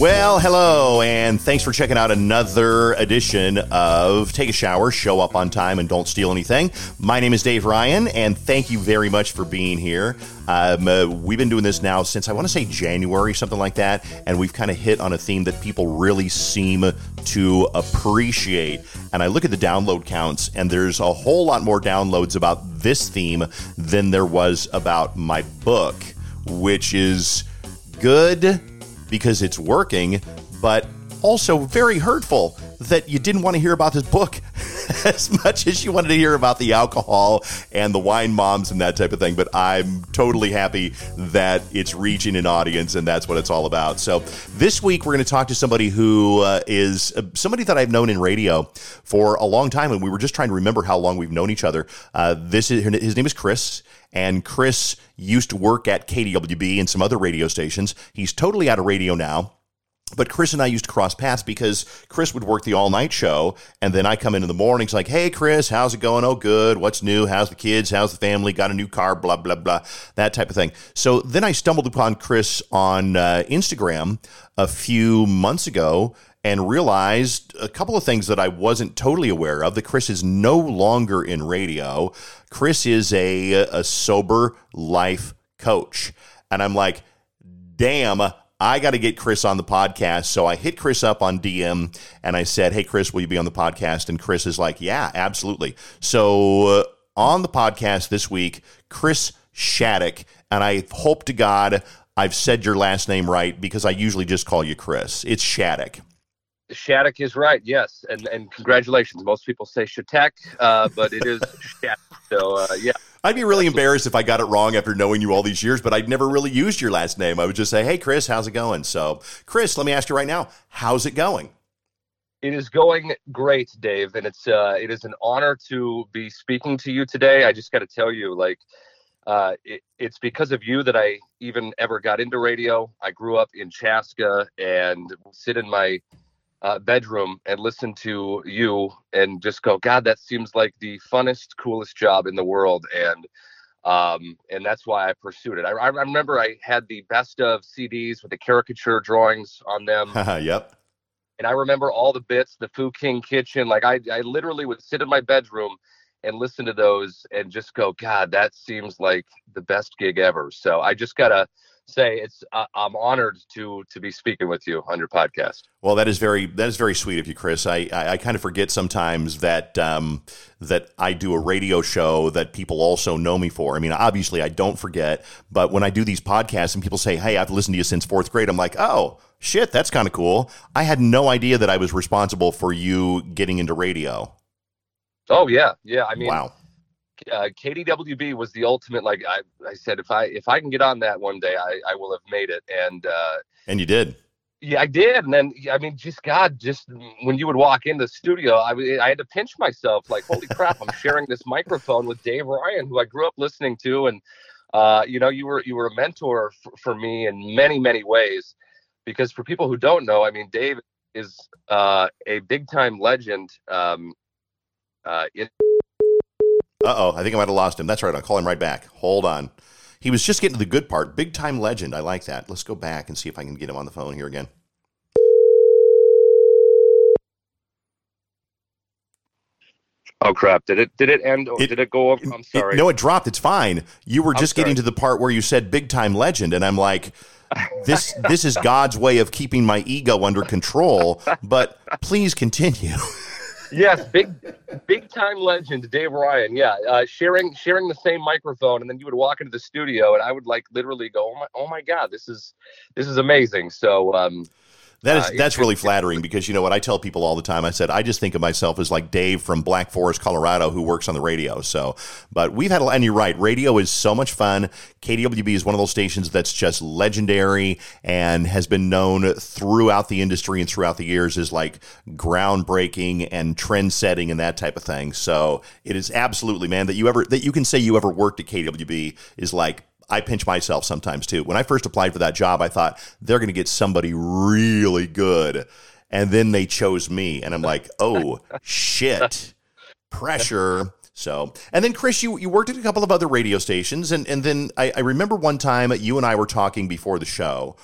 Well, hello, and thanks for checking out another edition of Take a Shower, Show Up on Time, and Don't Steal Anything. My name is Dave Ryan, and thank you very much for being here. Um, uh, we've been doing this now since I want to say January, something like that, and we've kind of hit on a theme that people really seem to appreciate. And I look at the download counts, and there's a whole lot more downloads about this theme than there was about my book, which is good because it's working, but also very hurtful that you didn't want to hear about this book as much as you wanted to hear about the alcohol and the wine moms and that type of thing. But I'm totally happy that it's reaching an audience and that's what it's all about. So this week we're going to talk to somebody who uh, is uh, somebody that I've known in radio for a long time, and we were just trying to remember how long we've known each other. Uh, this is his name is Chris. And Chris used to work at KDWB and some other radio stations. He's totally out of radio now. But Chris and I used to cross paths because Chris would work the all night show. And then I come in in the mornings like, Hey, Chris, how's it going? Oh, good. What's new? How's the kids? How's the family? Got a new car? Blah, blah, blah. That type of thing. So then I stumbled upon Chris on uh, Instagram a few months ago and realized a couple of things that I wasn't totally aware of that Chris is no longer in radio. Chris is a, a sober life coach. And I'm like, damn, I got to get Chris on the podcast. So I hit Chris up on DM and I said, Hey, Chris, will you be on the podcast? And Chris is like, Yeah, absolutely. So uh, on the podcast this week, Chris Shattuck. And I hope to God I've said your last name right because I usually just call you Chris. It's Shattuck. Shattuck is right, yes, and and congratulations. Most people say Shattuck, uh, but it is Shattuck. So uh, yeah, I'd be really embarrassed if I got it wrong after knowing you all these years, but I'd never really used your last name. I would just say, "Hey, Chris, how's it going?" So, Chris, let me ask you right now, how's it going? It is going great, Dave, and it's uh, it is an honor to be speaking to you today. I just got to tell you, like, uh, it, it's because of you that I even ever got into radio. I grew up in Chaska and sit in my uh, bedroom and listen to you and just go, God, that seems like the funnest, coolest job in the world. And um, and that's why I pursued it. I, I remember I had the best of CDs with the caricature drawings on them. yep. And I remember all the bits, the Foo King Kitchen. Like I, I literally would sit in my bedroom and listen to those and just go, God, that seems like the best gig ever. So I just gotta say it's uh, I'm honored to to be speaking with you on your podcast. Well, that is very that is very sweet of you, Chris. I I, I kind of forget sometimes that um, that I do a radio show that people also know me for. I mean, obviously I don't forget, but when I do these podcasts and people say, "Hey, I've listened to you since fourth grade," I'm like, "Oh." Shit, that's kind of cool. I had no idea that I was responsible for you getting into radio. Oh yeah, yeah. I mean, wow uh, KDWB was the ultimate. Like I, I said, if I if I can get on that one day, I, I will have made it. And uh, and you did. Yeah, I did. And then I mean, just God, just when you would walk in the studio, I I had to pinch myself. Like, holy crap, I'm sharing this microphone with Dave Ryan, who I grew up listening to, and uh, you know, you were you were a mentor f- for me in many many ways. Because for people who don't know, I mean, Dave is uh, a big time legend um, uh, in uh oh, I think I might have lost him. That's right. I'll call him right back. Hold on. He was just getting to the good part. Big time legend. I like that. Let's go back and see if I can get him on the phone here again. Oh crap! Did it did it end? It, did it go over? I'm sorry. It, no, it dropped. It's fine. You were just getting to the part where you said "big time legend," and I'm like, "This this is God's way of keeping my ego under control." But please continue. yes, big big time legend Dave Ryan. Yeah, uh, sharing sharing the same microphone, and then you would walk into the studio, and I would like literally go, "Oh my, oh my God, this is this is amazing." So, um, that is uh, that's really flattering because you know what I tell people all the time. I said I just think of myself as like Dave from Black Forest, Colorado, who works on the radio. So, but we've had a, and you're right, radio is so much fun. KDWB is one of those stations that's just legendary and has been known throughout the industry and throughout the years as like groundbreaking and trend setting and that type of thing. So it is absolutely man that you ever that you can say you ever worked at KDWB is like I pinch myself sometimes too. When I first applied for that job, I thought they're going to get somebody really good. And then they chose me. And I'm like, oh, shit. Pressure. So, and then Chris, you, you worked at a couple of other radio stations. And, and then I, I remember one time you and I were talking before the show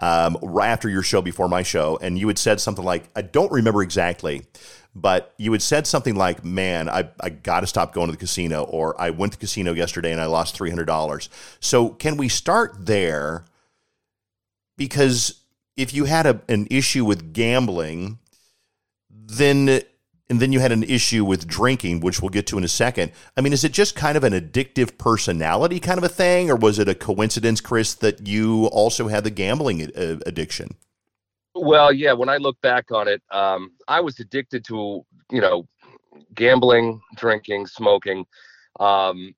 um, right after your show, before my show, and you had said something like, I don't remember exactly, but you had said something like, "Man, I I got to stop going to the casino," or "I went to the casino yesterday and I lost three hundred dollars." So can we start there? Because if you had a, an issue with gambling, then and then you had an issue with drinking, which we'll get to in a second. I mean, is it just kind of an addictive personality kind of a thing, or was it a coincidence, Chris, that you also had the gambling uh, addiction? Well, yeah. When I look back on it, um, I was addicted to you know gambling, drinking, smoking. Um,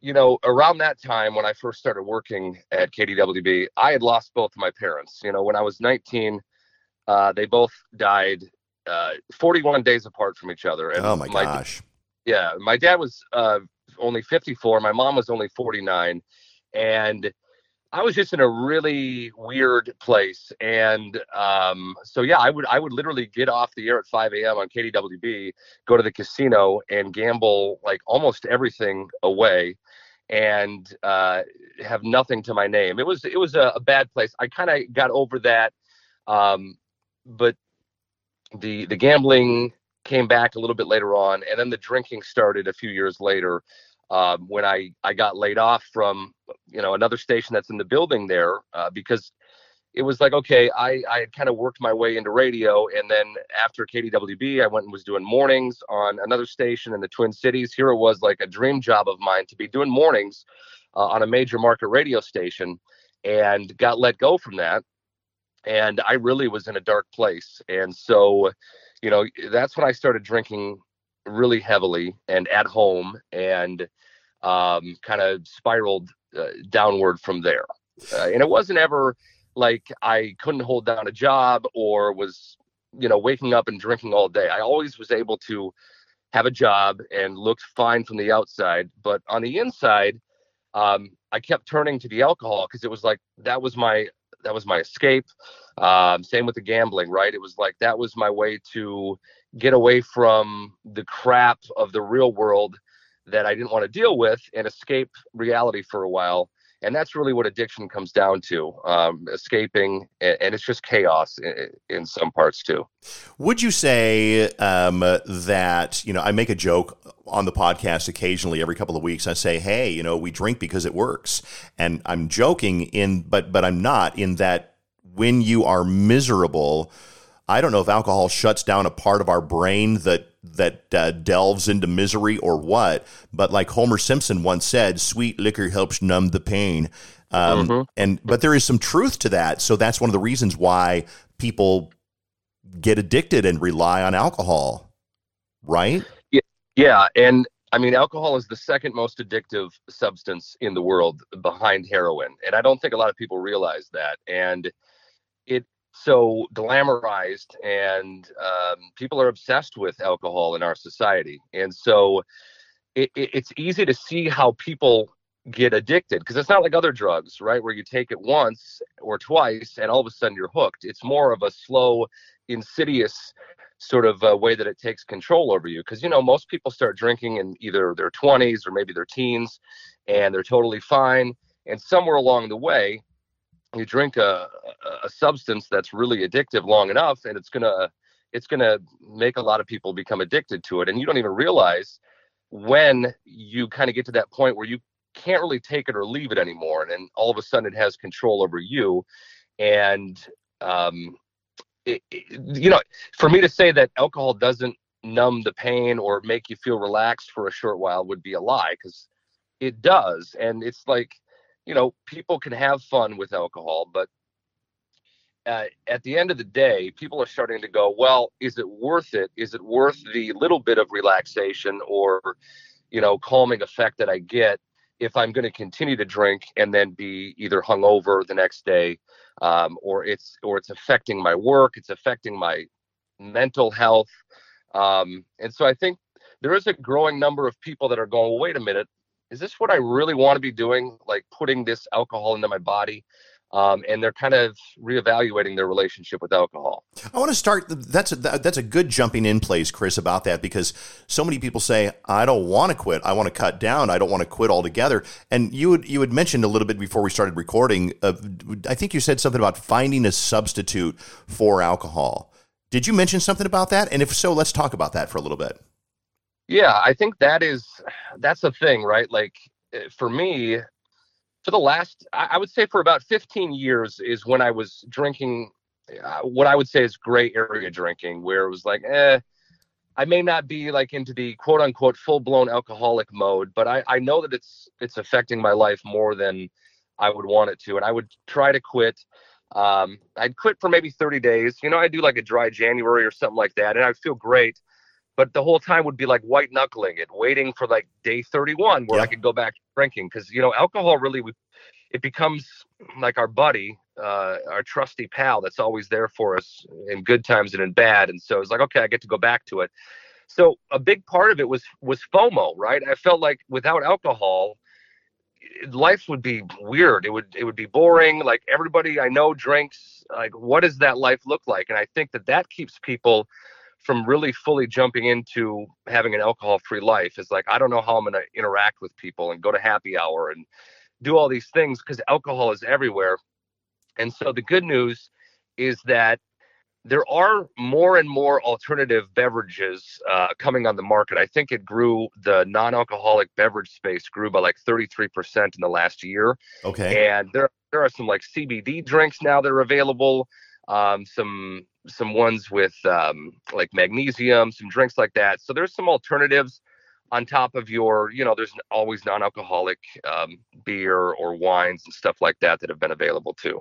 you know, around that time when I first started working at KDWB, I had lost both of my parents. You know, when I was 19, uh, they both died uh, 41 days apart from each other. And oh my, my gosh. Yeah, my dad was uh, only 54. My mom was only 49, and I was just in a really weird place. And um, so yeah, I would I would literally get off the air at 5 a.m. on KDWB, go to the casino, and gamble like almost everything away and uh, have nothing to my name. It was it was a, a bad place. I kind of got over that, um, but the the gambling came back a little bit later on, and then the drinking started a few years later. Um, when I I got laid off from you know another station that's in the building there uh, because it was like okay I I had kind of worked my way into radio and then after KDWB I went and was doing mornings on another station in the Twin Cities. Here it was like a dream job of mine to be doing mornings uh, on a major market radio station and got let go from that and I really was in a dark place. And so, you know, that's when I started drinking really heavily and at home and um, kind of spiraled uh, downward from there. Uh, and it wasn't ever like I couldn't hold down a job or was, you know, waking up and drinking all day. I always was able to have a job and looked fine from the outside, but on the inside, um, I kept turning to the alcohol because it was like that was my that was my escape. Um, same with the gambling, right? It was like that was my way to get away from the crap of the real world that I didn't want to deal with and escape reality for a while. And that's really what addiction comes down to um, escaping, and, it's just chaos in, in, some parts too. Would you say um, that, you know, I make a joke on the podcast occasionally every couple of weeks. I say, hey, you know, we drink because it works. And I'm joking in, but, but I'm not in that when you are miserable, I don't know if alcohol shuts down a part of our brain that that uh, delves into misery or what. But like Homer Simpson once said, "Sweet liquor helps numb the pain." Um, mm-hmm. And but there is some truth to that. So that's one of the reasons why people get addicted and rely on alcohol, right? Yeah, yeah, and I mean, alcohol is the second most addictive substance in the world behind heroin, and I don't think a lot of people realize that. And it so glamorized and um, people are obsessed with alcohol in our society. And so it, it, it's easy to see how people get addicted because it's not like other drugs right where you take it once or twice and all of a sudden you're hooked. It's more of a slow insidious sort of uh, way that it takes control over you. Because you know most people start drinking in either their 20s or maybe their teens and they're totally fine. And somewhere along the way you drink a, a substance that's really addictive long enough and it's gonna it's gonna make a lot of people become addicted to it and you don't even realize when you kind of get to that point where you can't really take it or leave it anymore and then all of a sudden it has control over you. And um it, it, you know for me to say that alcohol doesn't numb the pain or make you feel relaxed for a short while would be a lie because it does. And it's like you know, people can have fun with alcohol, but uh, at the end of the day, people are starting to go, well, is it worth it? Is it worth the little bit of relaxation or, you know, calming effect that I get if I'm going to continue to drink and then be either hungover the next day, um, or it's or it's affecting my work, it's affecting my mental health, um, and so I think there is a growing number of people that are going, well, wait a minute, is this what I really want to be doing? Like putting this alcohol into my body? um, and they're kind of reevaluating their relationship with alcohol. I want to start. That's a, that's a good jumping in place, Chris, about that because so many people say, "I don't want to quit. I want to cut down. I don't want to quit altogether." And you had you had mentioned a little bit before we started recording. Uh, I think you said something about finding a substitute for alcohol. Did you mention something about that? And if so, let's talk about that for a little bit. Yeah, I think that is that's the thing, right? Like eh, for me, for the last, I would say for about 15 years is when I was drinking uh, what I would say is gray area drinking, where it was like, eh, I may not be like into the quote unquote full blown alcoholic mode, but I, I know that it's it's affecting my life more than I would want it to, and I would try to quit. Um, I'd quit for maybe 30 days. You know, I'd do like a dry January or something like that, and I'd feel great. But the whole time would be like white knuckling it, waiting for like day 31 where I could go back drinking. Because you know, alcohol really it becomes like our buddy, uh, our trusty pal that's always there for us in good times and in bad. And so it's like, okay, I get to go back to it. So a big part of it was was FOMO, right? I felt like without alcohol, life would be weird. It would it would be boring. Like everybody I know drinks. Like what does that life look like? And I think that that keeps people from really fully jumping into having an alcohol free life. Is like I don't know how I'm going to interact with people and go to happy hour and do all these things because alcohol is everywhere. And so the good news is that there are more and more alternative beverages uh, coming on the market. I think it grew the non-alcoholic beverage space grew by like 33% in the last year. Okay. And there there are some like CBD drinks now that are available. Um, some some ones with um, like magnesium, some drinks like that. So there's some alternatives on top of your, you know, there's always non-alcoholic um, beer or wines and stuff like that that have been available too.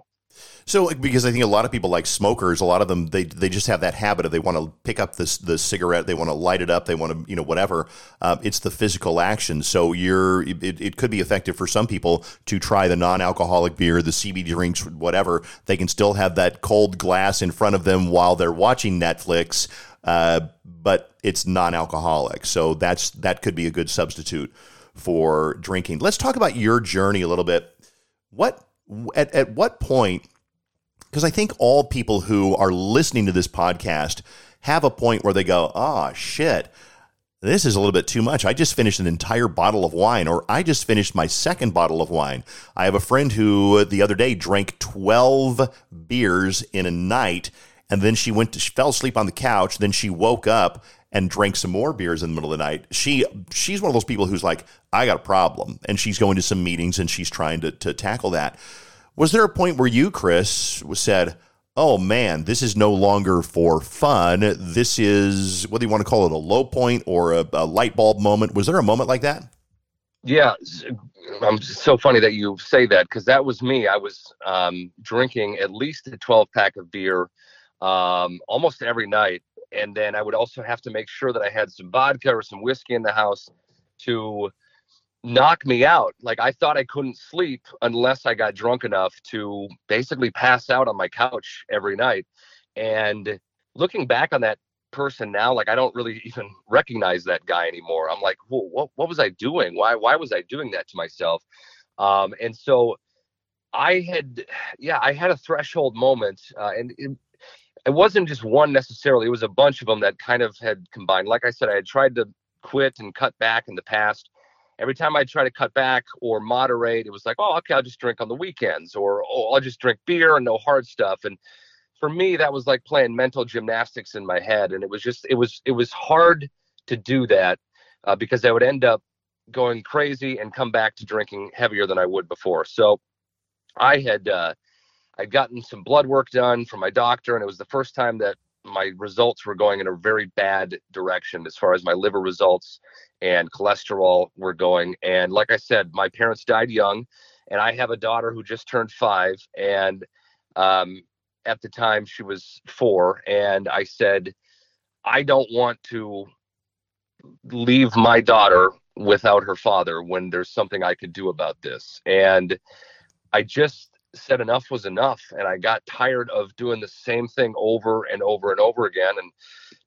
So, because I think a lot of people like smokers, a lot of them they they just have that habit of they want to pick up this the cigarette, they want to light it up, they want to you know whatever. Uh, it's the physical action. So you're it, it could be effective for some people to try the non-alcoholic beer, the CBD drinks, whatever. They can still have that cold glass in front of them while they're watching Netflix. Uh, but it's non-alcoholic, so that's that could be a good substitute for drinking. Let's talk about your journey a little bit. What at at what point? Because I think all people who are listening to this podcast have a point where they go, "Oh shit." This is a little bit too much. I just finished an entire bottle of wine, or I just finished my second bottle of wine. I have a friend who the other day drank 12 beers in a night and then she went to she fell asleep on the couch. Then she woke up and drank some more beers in the middle of the night. She she's one of those people who's like, I got a problem, and she's going to some meetings and she's trying to to tackle that. Was there a point where you, Chris, said, "Oh man, this is no longer for fun. This is do you want to call it, a low point or a, a light bulb moment?" Was there a moment like that? Yeah, I'm so funny that you say that because that was me. I was um, drinking at least a 12 pack of beer um, almost every night. And then I would also have to make sure that I had some vodka or some whiskey in the house to knock me out. Like I thought I couldn't sleep unless I got drunk enough to basically pass out on my couch every night. And looking back on that person now, like I don't really even recognize that guy anymore. I'm like, what what was I doing? Why why was I doing that to myself? Um, and so I had, yeah, I had a threshold moment, uh, and it, it wasn't just one necessarily. It was a bunch of them that kind of had combined. Like I said, I had tried to quit and cut back in the past. Every time I try to cut back or moderate, it was like, oh, okay, I'll just drink on the weekends, or oh, I'll just drink beer and no hard stuff. And for me, that was like playing mental gymnastics in my head, and it was just, it was, it was hard to do that uh, because I would end up going crazy and come back to drinking heavier than I would before. So I had uh, I'd gotten some blood work done from my doctor, and it was the first time that my results were going in a very bad direction as far as my liver results and cholesterol were going. And like I said, my parents died young, and I have a daughter who just turned five. And um, at the time, she was four. And I said, I don't want to leave my daughter without her father when there's something I could do about this. And I just said enough was enough and i got tired of doing the same thing over and over and over again and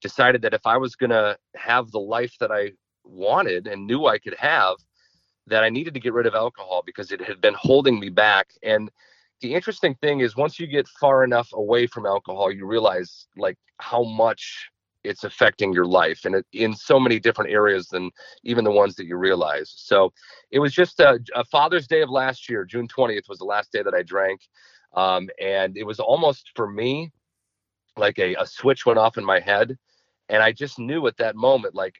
decided that if i was going to have the life that i wanted and knew i could have that i needed to get rid of alcohol because it had been holding me back and the interesting thing is once you get far enough away from alcohol, you realize like how much it's affecting your life and it, in so many different areas than even the ones that you realize. So it was just a, a Father's Day of last year, June 20th was the last day that I drank. Um, and it was almost for me like a, a switch went off in my head. And I just knew at that moment, like,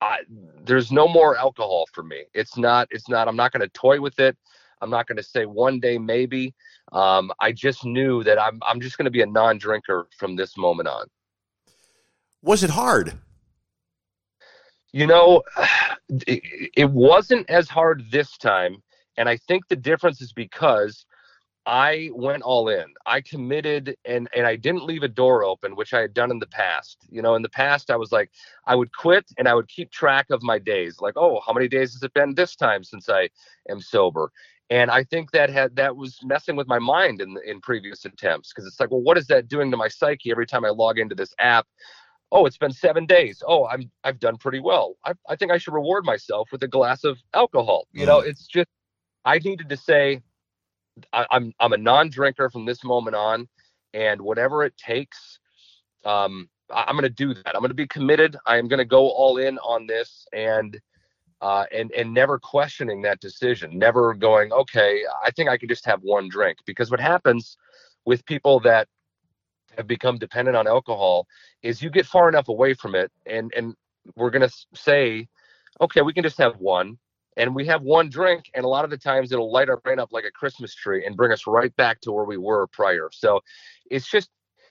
I, there's no more alcohol for me. It's not, it's not, I'm not going to toy with it. I'm not going to say one day maybe. Um, I just knew that I'm I'm just going to be a non-drinker from this moment on. Was it hard? You know, it, wasn't as hard this time, and I think the difference is because I went all in. I committed and and I didn't leave a door open, which I had done in the past. You know, in the past I was like I would quit and I would keep track of my days. Like, oh, how many days has it been this time since I am sober? and i think that had that was messing with my mind in in previous attempts because it's like well what is that doing to my psyche every time i log into this app oh it's been seven days. Oh i'm i've done pretty well. I, I think i should reward myself with a glass of alcohol. You know mm. it's just i needed to say I, i'm i'm a non-drinker from this moment on and whatever it takes um i'm going to do that. I'm going to be committed. I am going to go all in on this and uh, and and never questioning that decision, never going, okay, I think I can just have one drink. Because what happens with people that have become dependent on alcohol is you get far enough away from it, and and we're gonna say, okay, we can just have one, and we have one drink, and a lot of the times it'll light our brain up like a Christmas tree and bring us right back to where we were prior. So it's just,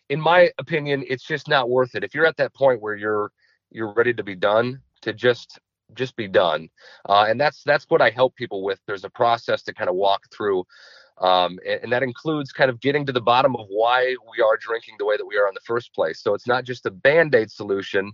in my opinion, it's just not worth it. If you're at that point where you're you're ready to be done, to just just be done. Uh, and that's that's what I help people with. There's a process to kind of walk through. Um, and, and, that includes kind of getting to the bottom of why we are drinking the way that we are in the first place. So it's not just a band-aid solution;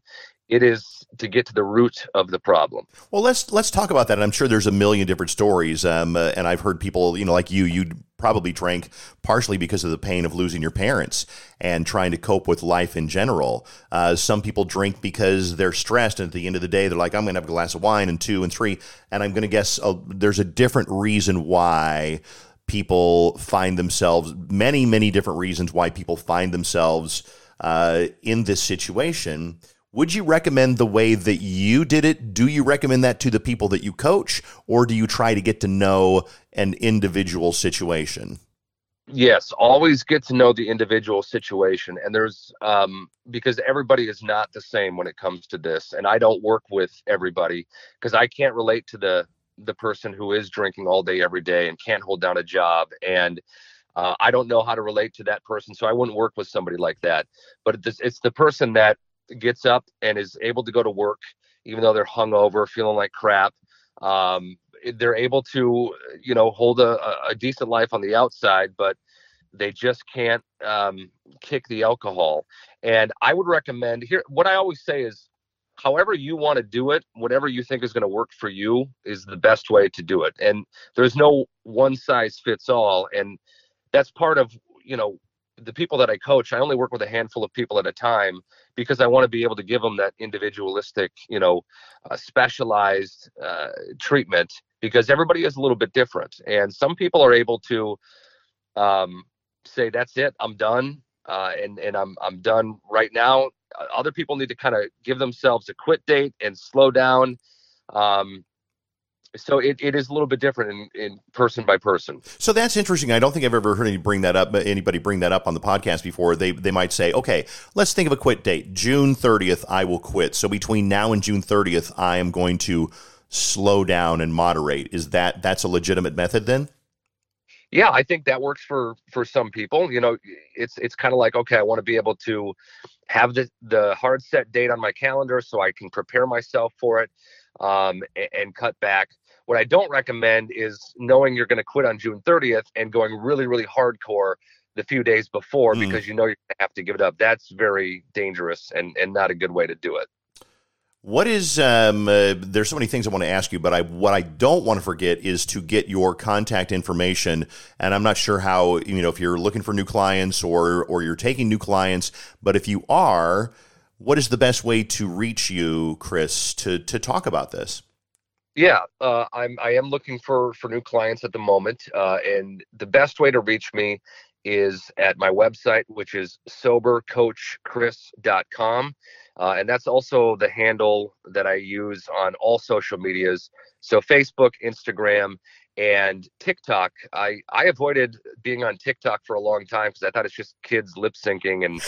it is to get to the root of the problem. Well, let's let's talk about that. I'm sure there's a million different stories, um, uh, and I've heard people, you know, like you, you probably drank partially because of the pain of losing your parents and trying to cope with life in general. Uh, some people drink because they're stressed, and at the end of the day, they're like, I'm going to have a glass of wine and two and three, and I'm going to guess uh, there's a different reason why people find themselves many many different reasons why people find themselves uh, in this situation would you recommend the way that you did it? Do you recommend that to the people that you coach, or do you try to get to know an individual situation? Yes, always get to know the individual situation. And there's, um, because everybody is not the same when it comes to this. And I don't work with everybody because I can't relate to the, the person who is drinking all day every day and can't hold down a job and uh, I don't know how to relate to that person, so I wouldn't work with somebody like that. But it's, the person that gets up and is able to go to work, even though they're hungover, feeling like crap. Um, they're able to, you know, hold a, a decent life on the outside, but they just can't um, kick the alcohol. And I would recommend here, what I always say is, however you want to do it, whatever you think is going to work for you is the best way to do it. And there's no one size fits all. And that's part of, you know, the people that I coach, I only work with a handful of people at a time because I want to be able to give them that individualistic, you know, uh, specialized uh, treatment because everybody is a little bit different. And some people are able to um, say, that's it, I'm done. Uh, and, and I'm, I'm done right now. Other people need to kind of give themselves a quit date and slow down. Um, so it, it is a little bit different in, in person by person. So that's interesting. I don't think I've ever heard anybody bring that up. Anybody bring that up on the podcast before? They they might say, okay, let's think of a quit date. June thirtieth, I will quit. So between now and June thirtieth, I am going to slow down and moderate. Is that that's a legitimate method then? Yeah, I think that works for for some people. You know, it's it's kind of like okay, I want to be able to have the the hard set date on my calendar so I can prepare myself for it um, and, and cut back. What I don't recommend is knowing you're going to quit on June 30th and going really, really hardcore the few days before mm. because you know you're going to have to give it up. That's very dangerous and, and not a good way to do it. What is um, uh, there's so many things I want to ask you, but I what I don't want to forget is to get your contact information. And I'm not sure how you know if you're looking for new clients or or you're taking new clients, but if you are, what is the best way to reach you, Chris, to to talk about this? Yeah, uh, I'm. I am looking for for new clients at the moment, uh, and the best way to reach me is at my website, which is sobercoachchris.com. Uh, and that's also the handle that I use on all social medias. So Facebook, Instagram, and TikTok. I, I avoided being on TikTok for a long time because I thought it's just kids lip syncing and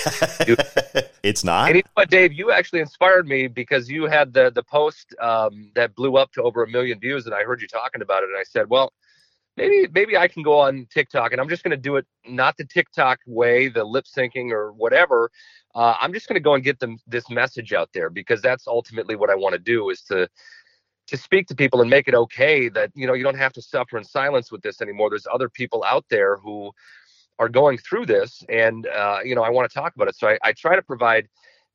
it's not. And you know what, Dave, you actually inspired me because you had the the post um, that blew up to over a million views, and I heard you talking about it, and I said, well, maybe maybe I can go on TikTok and I'm just going to do it not the TikTok way, the lip syncing or whatever. Uh, I'm just going to go and get them this message out there because that's ultimately what I want to do is to to speak to people and make it okay that you know you don't have to suffer in silence with this anymore. There's other people out there who are going through this, and uh, you know I want to talk about it. So I, I try to provide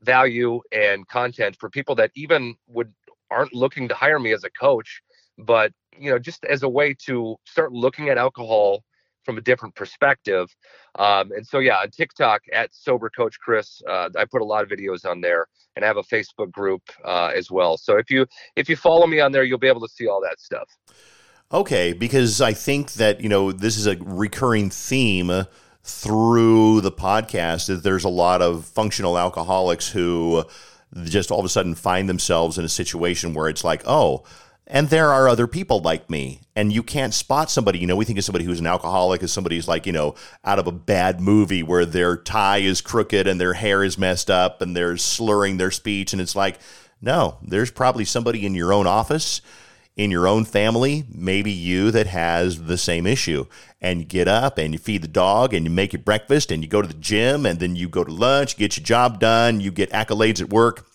value and content for people that even would aren't looking to hire me as a coach, but you know, just as a way to start looking at alcohol from a different perspective. Um, and so, yeah, on TikTok at Sober Coach Chris, uh, I put a lot of videos on there, and I have a Facebook group uh, as well. So if you if you follow me on there, you'll be able to see all that stuff. Okay, because I think that you know this is a recurring theme through the podcast that there's a lot of functional alcoholics who just all of a sudden find themselves in a situation where it's like, oh, and there are other people like me. And you can't spot somebody. You know, we think of somebody who's an alcoholic as somebody who's like, you know, out of a bad movie where their tie is crooked and their hair is messed up and they're slurring their speech. And it's like, no, there's probably somebody in your own office, in your own family, maybe you that has the same issue. And you get up and you feed the dog and you make your breakfast and you go to the gym and then you go to lunch, get your job done, you get accolades at work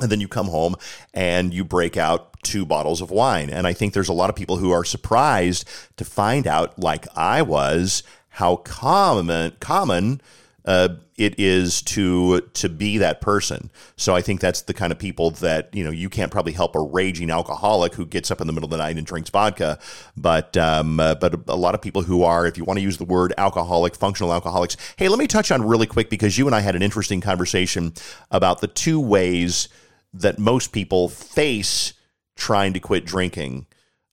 and then you come home and you break out two bottles of wine. And I think there's a lot of people who are surprised to find out, like I was, how common common uh, it is to to be that person. So I think that's the kind of people that you know you can't probably help a raging alcoholic who gets up in the middle of the night and drinks vodka, but um, uh, but a lot of people who are, if you want to use the word alcoholic, functional alcoholics. Hey, let me touch on really quick because you and I had an interesting conversation about the two ways that most people face trying to quit drinking.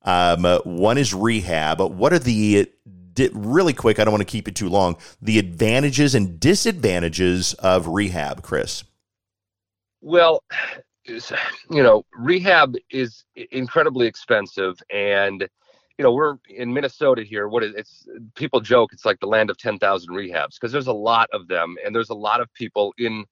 Um, uh, one is rehab. What are the really quick? I don't want to keep it too long. The advantages and disadvantages of rehab, Chris. Well, you know, rehab is incredibly expensive, and you know we're in Minnesota here. What is it's people joke it's like the land of ten thousand rehabs because there's a lot of them, and there's a lot of people in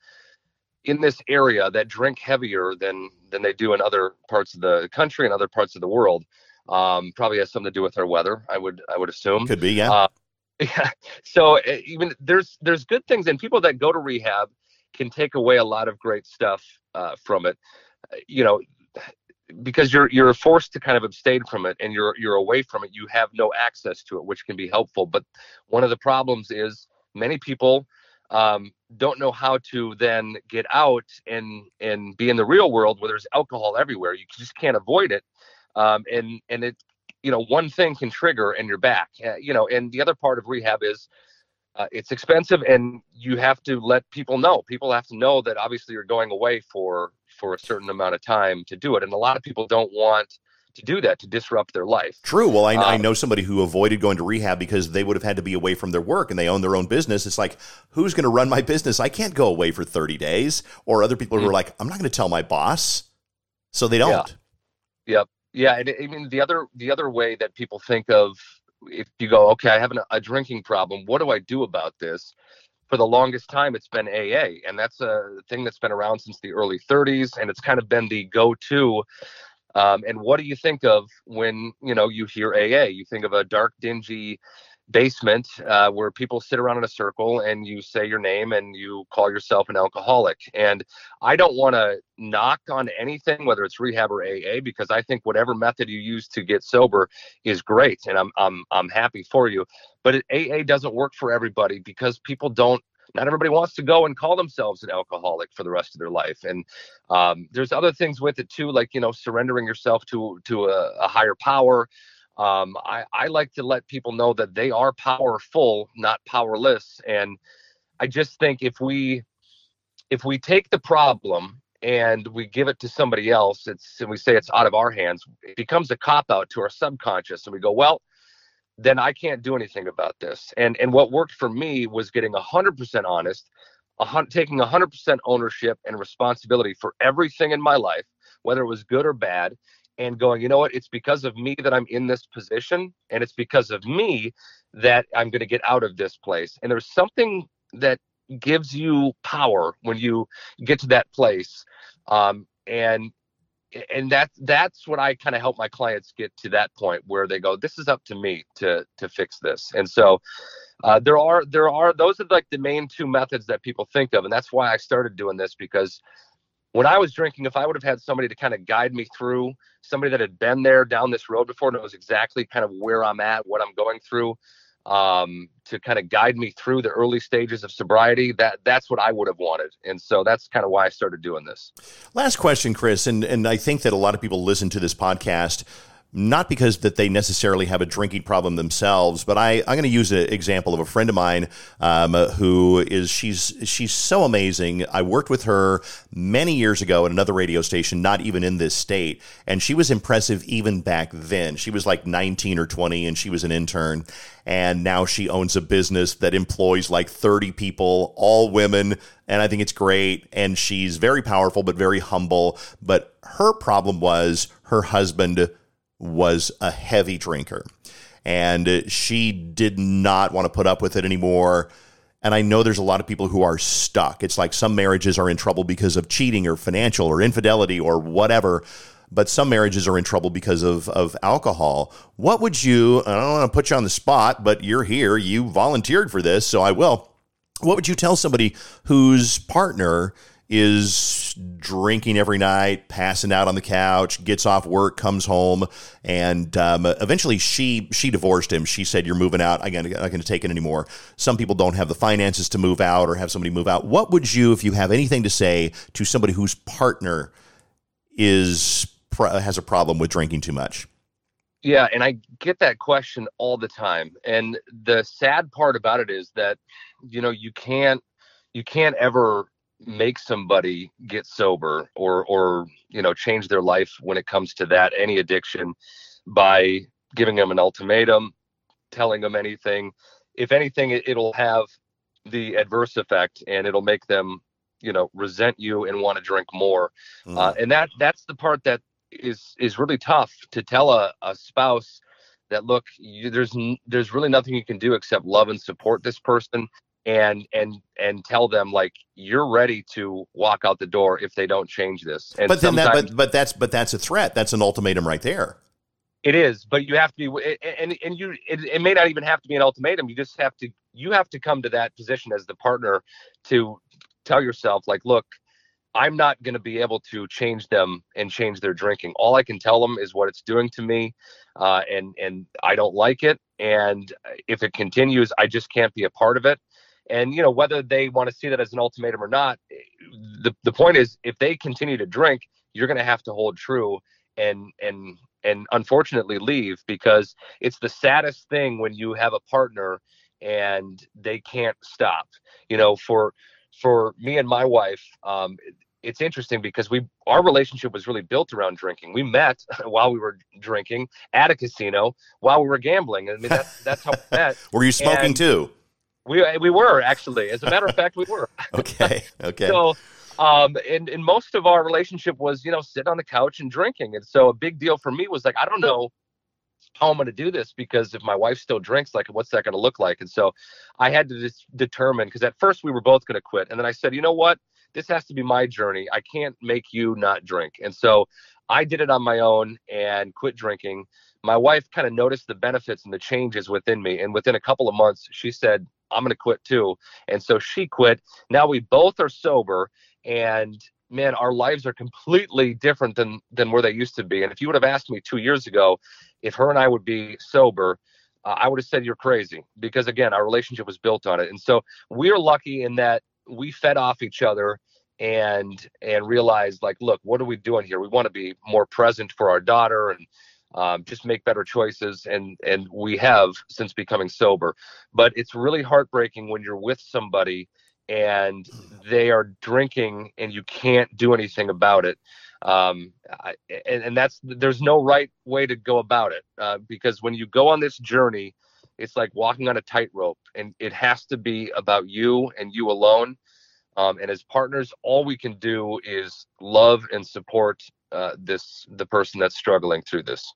in this area that drink heavier than than they do in other parts of the country and other parts of the world. Um, probably has something to do with our weather. I would I would assume. Could be, yeah. Uh, yeah. So even there's there's good things, and people that go to rehab can take away a lot of great stuff uh, from it. Uh, you know, because you're you're forced to kind of abstain from it, and you're you're away from it. You have no access to it, which can be helpful. But one of the problems is many people um, don't know how to then get out and and be in the real world where there's alcohol everywhere. You just can't avoid it, um, and and it you know one thing can trigger and you're back. Uh, you know, and the other part of rehab is. Uh, it's expensive and you have to let people know people have to know that obviously you're going away for for a certain amount of time to do it and a lot of people don't want to do that to disrupt their life. True. Well, I, um, I know somebody who avoided going to rehab because they would have had to be away from their work and they own their own business. It's like, who's going to run my business? I can't go away for 30 days. Or other people mm-hmm. who are like, I'm not going to tell my boss. So they don't. Yeah. Yep. Yeah. And I mean, the other, the other way that people think of if you go, okay, I have an, a drinking problem. What do I do about this? for the longest time it's been AA and that's a thing that's been around since the early 30s and it's kind of been the go-to um, and what do you think of when you know you hear AA? You think of a dark, dingy basement uh, where people sit around in a circle and you say your name and you call yourself an alcoholic. And I don't want to knock on anything, whether it's rehab or AA, because I think whatever method you use to get sober is great, and I'm I'm I'm happy for you. But AA doesn't work for everybody because people don't not everybody wants to go and call themselves an alcoholic for the rest of their life and um, there's other things with it too like you know surrendering yourself to to a, a higher power. Um, I, I like to let people know that they are powerful not powerless and i just think if we if we take the problem and we give it to somebody else, it's and we say it's out of our hands, it becomes a cop out to our subconscious, and we go, well, then I can't do anything about this. And and what worked for me was getting hundred percent honest, a hun- taking hundred percent ownership and responsibility for everything in my life, whether it was good or bad, and going, you know what, it's because of me that I'm in this position, and it's because of me that I'm going to get out of this place. And there's something that gives you power when you get to that place um, and and that that's what I kind of help my clients get to that point where they go, this is up to me to to fix this. And so uh, there are there are those are like the main two methods that people think of, and that's why I started doing this because when I was drinking, if I would have had somebody to kind of guide me through, somebody that had been there down this road before, knows exactly kind of where I'm at, what I'm going through, um, to kind of guide me through the early stages of sobriety. That that's what I would have wanted, and so that's kind of why I started doing this. Last question, Chris, and and I think that a lot of people listen to this podcast not because that they necessarily have a drinking problem themselves, but I, I'm going to use an example of a friend of mine um, who is she's she's so amazing. I worked with her many years ago at another radio station, not even in this state, and she was impressive even back then. She was like 19 or 20, and she was an intern, and now she owns a business that employs like 30 people, all women, and I think it's great. And she's very powerful, but very humble. But her problem was her husband was a heavy drinker and she did not want to put up with it anymore. And I know there's a lot of people who are stuck. It's like some marriages are in trouble because of cheating or financial or infidelity or whatever, but some marriages are in trouble because of, of alcohol. What would you, I don't want to put you on the spot, but you're here, you volunteered for this, so I will. What would you tell somebody whose partner is drinking every night, passing out on the couch, gets off work, comes home, and um, eventually she she divorced him. She said, "You're moving out. I'm not going to take it anymore." Some people don't have the finances to move out or have somebody move out. What would you, if you have anything to say to somebody whose partner is has a problem with drinking too much? Yeah, and I get that question all the time. And the sad part about it is that you know you can't you can't ever make somebody get sober or or you know change their life when it comes to that any addiction by giving them an ultimatum telling them anything. If anything it, will have the adverse effect and it'll make them you know resent you and want to drink more. Mm. uh, and that that's the part that is is really tough to tell a, a spouse that look you, there's there's really nothing you can do except love and support this person and and and tell them like you're ready to walk out the door if they don't change this. And but then that but but that's but that's a threat. That's an ultimatum right there. It is, but you have to be and and you it, it may not even have to be an ultimatum. You just have to you have to come to that position as the partner to tell yourself like look I'm not going to be able to change them and change their drinking. All I can tell them is what it's doing to me, uh, and and I don't like it. And if it continues, I just can't be a part of it. And you know whether they want to see that as an ultimatum or not, the the point is if they continue to drink, you're going to have to hold true and and and unfortunately leave because it's the saddest thing when you have a partner and they can't stop. You know, for for me and my wife, um, it's interesting because we our relationship was really built around drinking. We met while we were drinking at a casino while we were gambling. I mean, that's that's how we met. were you smoking and, too? We we were actually, as a matter of fact, we were. okay. Okay. so, um, and and most of our relationship was, you know, sitting on the couch and drinking, and so a big deal for me was like, I don't know how I'm going to do this because if my wife still drinks, like, what's that going to look like? And so, I had to just determine because at first we were both going to quit, and then I said, you know what, this has to be my journey. I can't make you not drink, and so I did it on my own and quit drinking. My wife kind of noticed the benefits and the changes within me, and within a couple of months, she said, I'm going to quit too. And so she quit. Now we both are sober and man, our lives are completely different than than where they used to be. And if you would have asked me 2 years ago if her and I would be sober, uh, I would have said you're crazy because again, our relationship was built on it. And so we're lucky in that we fed off each other and and realized like look what are we doing here we want to be more present for our daughter and um, just make better choices and and we have since becoming sober. But it's really heartbreaking when you're with somebody and they are drinking and you can't do anything about it. Um, I, and, and, that's there's no right way to go about it uh, because when you go on this journey it's like walking on a tightrope and it has to be about you and you alone. Um, and as partners all we can do is love and support uh, this the person that's struggling through this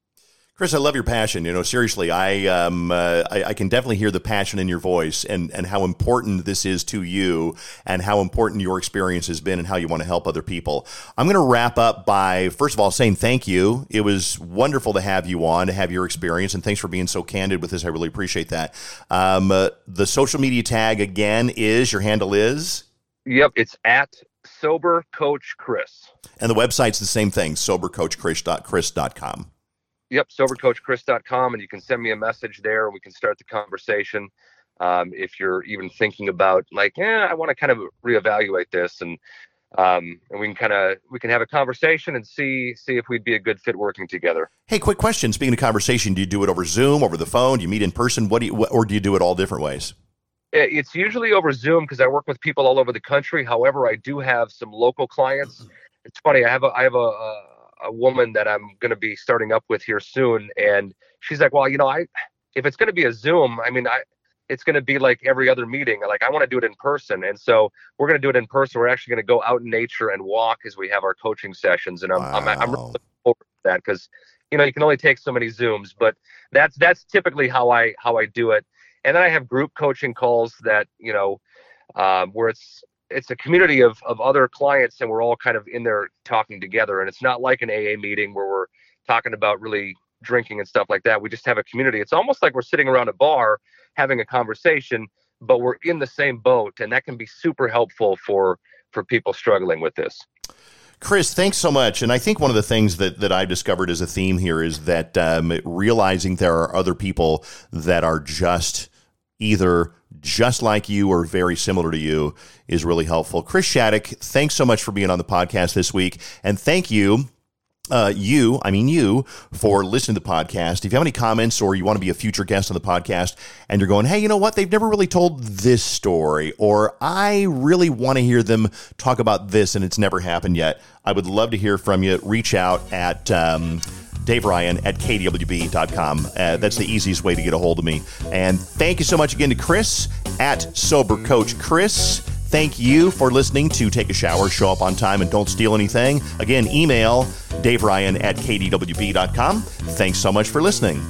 Chris, I love your passion. You know, seriously, I, um, uh, I, I can definitely hear the passion in your voice, and and how important this is to you, and how important your experience has been, and how you want to help other people. I'm going to wrap up by first of all saying thank you. It was wonderful to have you on, to have your experience, and thanks for being so candid with this. I really appreciate that. Um, uh, the social media tag again is your handle is. Yep, it's at sober coach Chris. And the website's the same thing, sobercoachchris.chris.com. Yep, sobercoachchris.com, and you can send me a message there, and we can start the conversation. Um, if you're even thinking about like, yeah, I want to kind of reevaluate this, and um, and we can kind of we can have a conversation and see see if we'd be a good fit working together. Hey, quick question. Speaking of conversation, do you do it over Zoom, over the phone? Do you meet in person? What do you, or do you do it all different ways? It's usually over Zoom because I work with people all over the country. However, I do have some local clients. It's funny. I have a I have a, a a woman that I'm going to be starting up with here soon, and she's like, "Well, you know, I if it's going to be a Zoom, I mean, I it's going to be like every other meeting. Like I want to do it in person, and so we're going to do it in person. We're actually going to go out in nature and walk as we have our coaching sessions, and I'm wow. I'm, I'm really looking forward to that because you know you can only take so many Zooms, but that's that's typically how I how I do it. And then I have group coaching calls that you know um, where it's it's a community of of other clients and we're all kind of in there talking together. And it's not like an AA meeting where we're talking about really drinking and stuff like that. We just have a community. It's almost like we're sitting around a bar having a conversation but we're in the same boat. And that can be super helpful for for people struggling with this. Chris, thanks so much. And I think one of the things that, that I've discovered as a theme here is that um, realizing there are other people that are just either just like you or very similar to you is really helpful. Chris Shattuck, thanks so much for being on the podcast this week. And thank you uh, you, I mean you, for listening to the podcast. If you have any comments or you want to be a future guest on the podcast and you're going, hey, you know what? They've never really told this story, or I really want to hear them talk about this and it's never happened yet, I would love to hear from you. Reach out at. Um, Dave Ryan at kdwb.com. Uh, that's the easiest way to get a hold of me. And thank you so much again to Chris at Sober Coach Chris. Thank you for listening to Take a Shower, Show Up on Time, and Don't Steal Anything. Again, email Dave Ryan at kdwb.com. Thanks so much for listening.